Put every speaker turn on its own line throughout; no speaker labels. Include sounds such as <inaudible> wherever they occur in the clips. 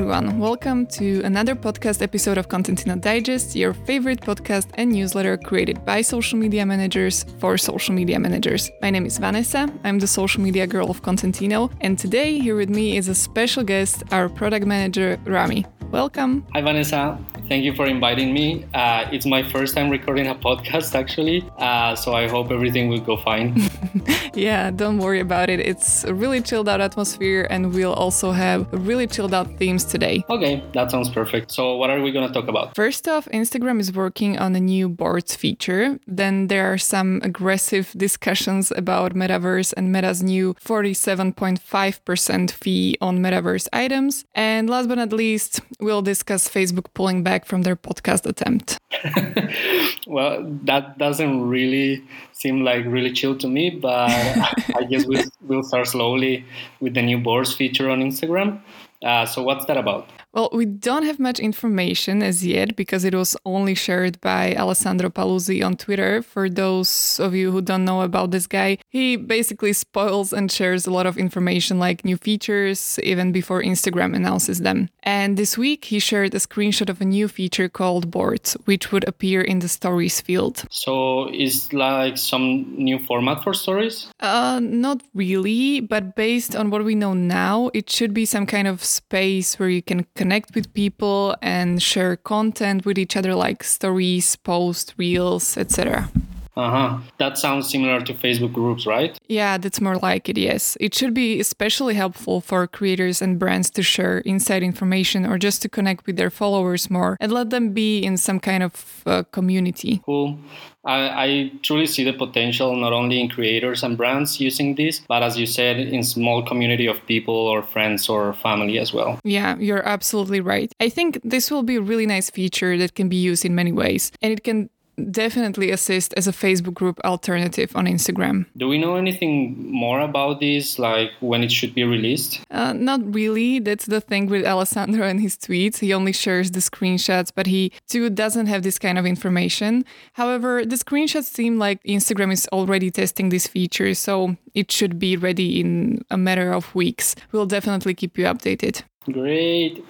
everyone. Welcome to another podcast episode of Kontentino Digest, your favorite podcast and newsletter created by social media managers for social media managers. My name is Vanessa. I'm the social media girl of Kontentino, and today here with me is a special guest, our product manager, Rami. Welcome.
Hi, Vanessa. Thank you for inviting me. Uh, it's my first time recording a podcast, actually. Uh, so I hope everything will go fine. <laughs>
yeah, don't worry about it. It's a really chilled out atmosphere, and we'll also have really chilled out themes today.
Okay, that sounds perfect. So, what are we going to talk about?
First off, Instagram is working on a new boards feature. Then there are some aggressive discussions about Metaverse and Meta's new 47.5% fee on Metaverse items. And last but not least, we'll discuss Facebook pulling back from their podcast attempt. <laughs>
well, that doesn't really seem like really chill to me, but <laughs> I guess we'll, we'll start slowly with the new boards feature on Instagram. Uh, so, what's that about?
Well, we don't have much information as yet because it was only shared by Alessandro Paluzzi on Twitter. For those of you who don't know about this guy, he basically spoils and shares a lot of information like new features even before Instagram announces them. And this week he shared a screenshot of a new feature called Boards, which would appear in the stories field.
So, is like some new format for stories?
Uh, not really, but based on what we know now, it should be some kind of space where you can connect with people and share content with each other like stories, posts, reels, etc.
Uh-huh. That sounds similar to Facebook groups, right?
Yeah, that's more like it, yes. It should be especially helpful for creators and brands to share inside information or just to connect with their followers more and let them be in some kind of uh, community.
Cool. I, I, truly see the potential not only in creators and brands using this, but as you said, in small community of people or friends or family as well.
Yeah, you're absolutely right. I think this will be a really nice feature that can be used in many ways, and it can definitely assist as a Facebook group alternative on Instagram.
Do we know anything more about this, like when it should be released?
Uh, not really. That's the thing with Alessandro and his tweets. He only shares the screenshots, but he too doesn't have this kind of information. However, the screenshots seem like Instagram is already testing this feature, so it should be ready in a matter of weeks. We'll definitely keep you updated.
Great.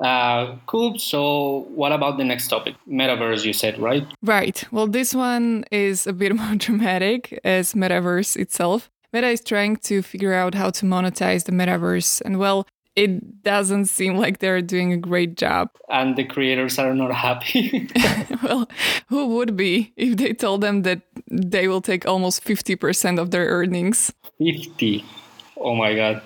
Uh, cool. So, what about the next topic? Metaverse, you said, right?
Right. Well, this one is a bit <laughs> more dramatic as Metaverse itself. Meta is trying to figure out how to monetize the Metaverse. And well, it doesn't seem like they're doing a great job.
And the creators are not happy. <laughs> <laughs>
well, who would be if they told them that they will take almost 50% of their earnings?
50. Oh my God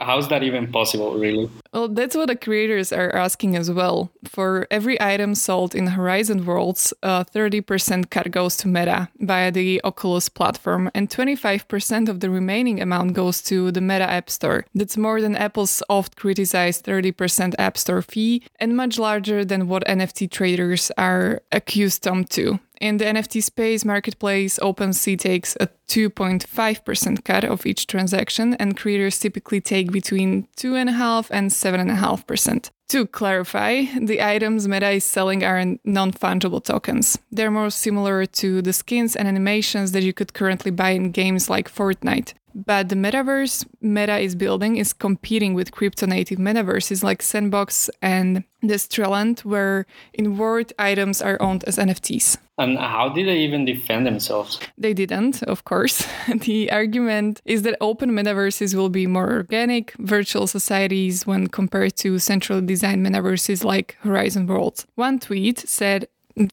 how's that even possible really
well that's what the creators are asking as well. For every item sold in horizon worlds uh, a 30% cut goes to meta via the oculus platform and 25% of the remaining amount goes to the meta app store. That's more than apple's oft criticized 30% app store fee and much larger than what nft traders are accustomed to in the NFT space marketplace, OpenSea takes a 2.5% cut of each transaction, and creators typically take between 2.5 and 7.5%. To clarify, the items Meta is selling are non fungible tokens. They're more similar to the skins and animations that you could currently buy in games like Fortnite. But the metaverse Meta is building is competing with crypto native metaverses like Sandbox and Decentraland, where in world items are owned as NFTs.
And how did they even defend themselves?
They didn't, of course. <laughs> the argument is that open metaverses will be more organic, virtual societies when compared to centrally designed metaverses like Horizon Worlds. One tweet said,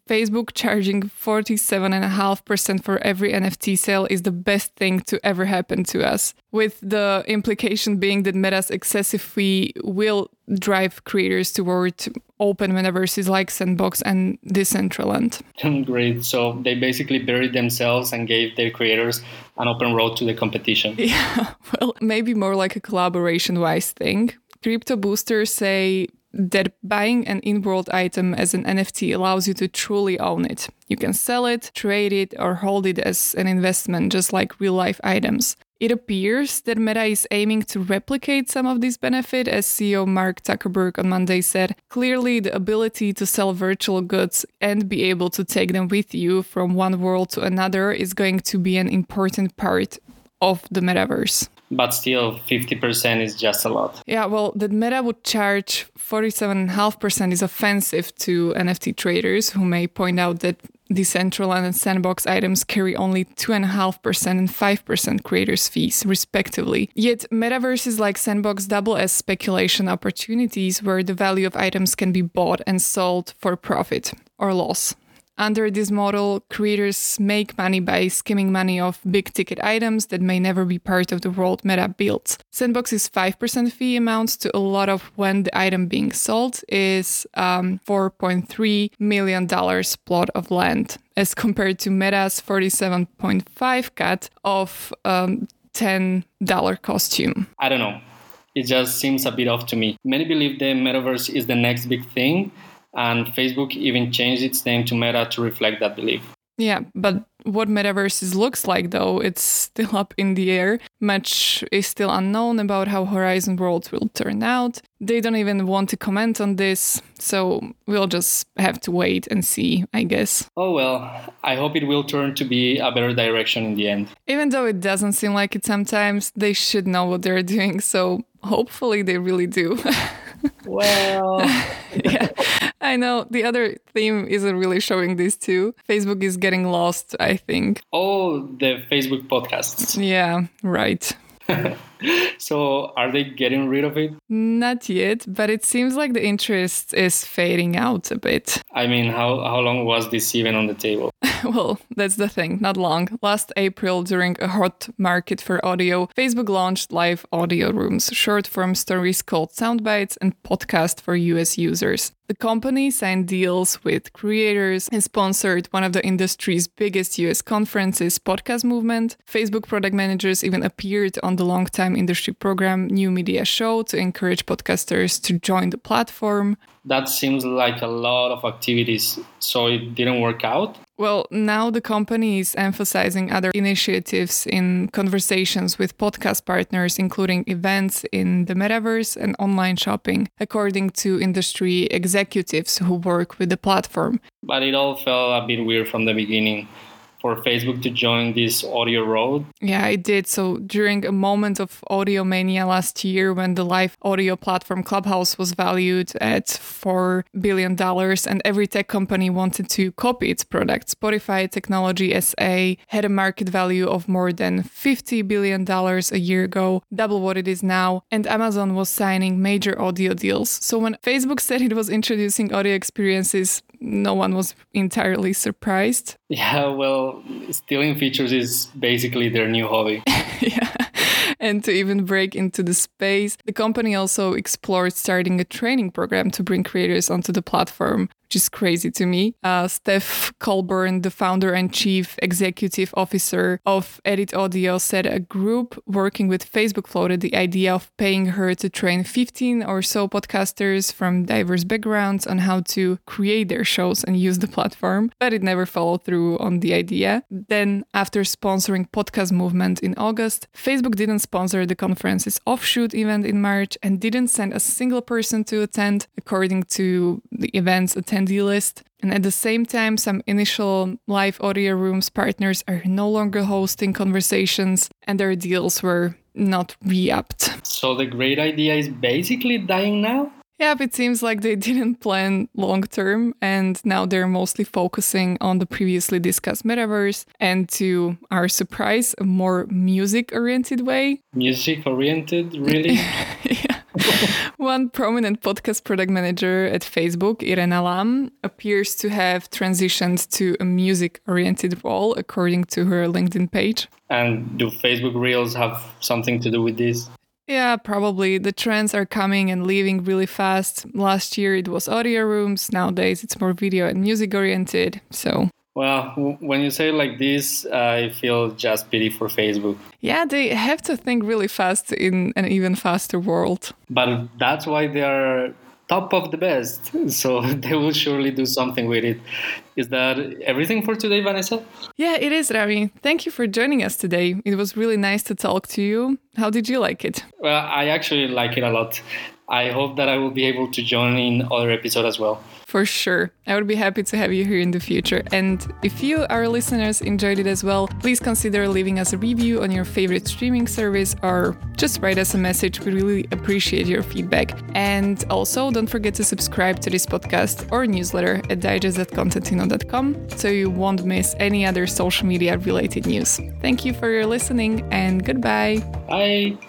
Facebook charging 47.5% for every NFT sale is the best thing to ever happen to us. With the implication being that Meta's excessive fee will drive creators toward open metaverses like Sandbox and Decentraland.
Great. So they basically buried themselves and gave their creators an open road to the competition. <laughs>
Yeah, well, maybe more like a collaboration wise thing. Crypto boosters say that buying an in world item as an NFT allows you to truly own it. You can sell it, trade it, or hold it as an investment, just like real life items. It appears that Meta is aiming to replicate some of this benefit, as CEO Mark Zuckerberg on Monday said. Clearly, the ability to sell virtual goods and be able to take them with you from one world to another is going to be an important part of the metaverse.
But still 50% is just a lot.
Yeah, well, that Meta would charge 47.5% is offensive to NFT traders who may point out that Decentraland and Sandbox items carry only 2.5% and 5% creators' fees, respectively. Yet, metaverses like Sandbox double as speculation opportunities where the value of items can be bought and sold for profit or loss. Under this model, creators make money by skimming money off big ticket items that may never be part of the world Meta builds. Sandbox's 5% fee amounts to a lot of when the item being sold is um, $4.3 million plot of land, as compared to Meta's 47.5 cut of um, $10 costume.
I don't know. It just seems a bit off to me. Many believe the metaverse is the next big thing, and Facebook even changed its name to Meta to reflect that belief.
Yeah, but what metaverses looks like though, it's still up in the air. Much is still unknown about how Horizon Worlds will turn out. They don't even want to comment on this, so we'll just have to wait and see, I guess.
Oh well, I hope it will turn to be a better direction in the end.
Even though it doesn't seem like it sometimes, they should know what they're doing, so hopefully they really do. <laughs>
well, <laughs>
yeah. I know the other theme isn't really showing this too. Facebook is getting lost, I think.
Oh, the Facebook podcasts.
Yeah, right. <laughs> <laughs>
so are they getting rid of it?
Not yet, but it seems like the interest is fading out a bit.
I mean, how, how long was this even on the table? <laughs>
well, that's the thing, not long. Last April, during a hot market for audio, Facebook launched live audio rooms, short form stories called soundbites, and podcast for US users. The company signed deals with creators and sponsored one of the industry's biggest US conferences, Podcast Movement. Facebook product managers even appeared on the longtime industry program New Media Show to encourage podcasters to join the platform.
That seems like a lot of activities, so it didn't work out.
Well, now the company is emphasizing other initiatives in conversations with podcast partners, including events in the metaverse and online shopping, according to industry executives who work with the platform.
But it all felt a bit weird from the beginning for Facebook to join this audio road?
Yeah, I did. So during a moment of audio mania last year, when the live audio platform Clubhouse was valued at $4 billion and every tech company wanted to copy its product, Spotify Technology SA had a market value of more than $50 billion a year ago, double what it is now, and Amazon was signing major audio deals. So when Facebook said it was introducing audio experiences, no one was entirely surprised. <laughs>
Yeah, well, stealing features is basically their new hobby. <laughs>
yeah. And to even break into the space, the company also explored starting a training program to bring creators onto the platform which is crazy to me. Uh, Steph Colburn, the founder and chief executive officer of Edit Audio, said a group working with Facebook floated the idea of paying her to train 15 or so podcasters from diverse backgrounds on how to create their shows and use the platform, but it never followed through on the idea. Then, after sponsoring Podcast Movement in August, Facebook didn't sponsor the conference's offshoot event in March and didn't send a single person to attend, according to the event's attendance attendee list. And at the same time, some initial live audio rooms partners are no longer hosting conversations and their deals were not re upped.
So the great idea is basically dying now?
Yeah, it seems like they <laughs> didn't plan long term, and now they're mostly focusing on the previously discussed metaverse and, to our surprise, a more music oriented way.
Music oriented, really? <laughs> <laughs>
One prominent podcast product manager at Facebook, Irena Lam, appears to have transitioned to a music oriented role, according to her LinkedIn page.
And do Facebook Reels have something to do with this?
Yeah, probably. The trends are coming and leaving really fast. Last year it was audio rooms. Nowadays it's more video and music oriented. So
well, when you say it like this, I feel just pity for Facebook.
Yeah, they have to think really fast in an even faster world.
But that's why they are top of the best. <laughs> So <laughs> they will surely do something with it. Is that everything for today, Vanessa?
Yeah, it is, Rami. Thank you for joining us today. It was really nice to talk to you. How did you like it?
Well, I actually like it a lot. I hope that I will be able to join in other episodes as well.
For sure. I would be happy to have you here in the future. And if you, our listeners, enjoyed it as well, please consider leaving us a review on your favorite streaming service or just write us a message. We really appreciate your feedback. And also, don't forget to subscribe to this podcast or newsletter at digest.kontentino.com so you won't miss any other social media related news. Thank you for your listening and goodbye.
Bye.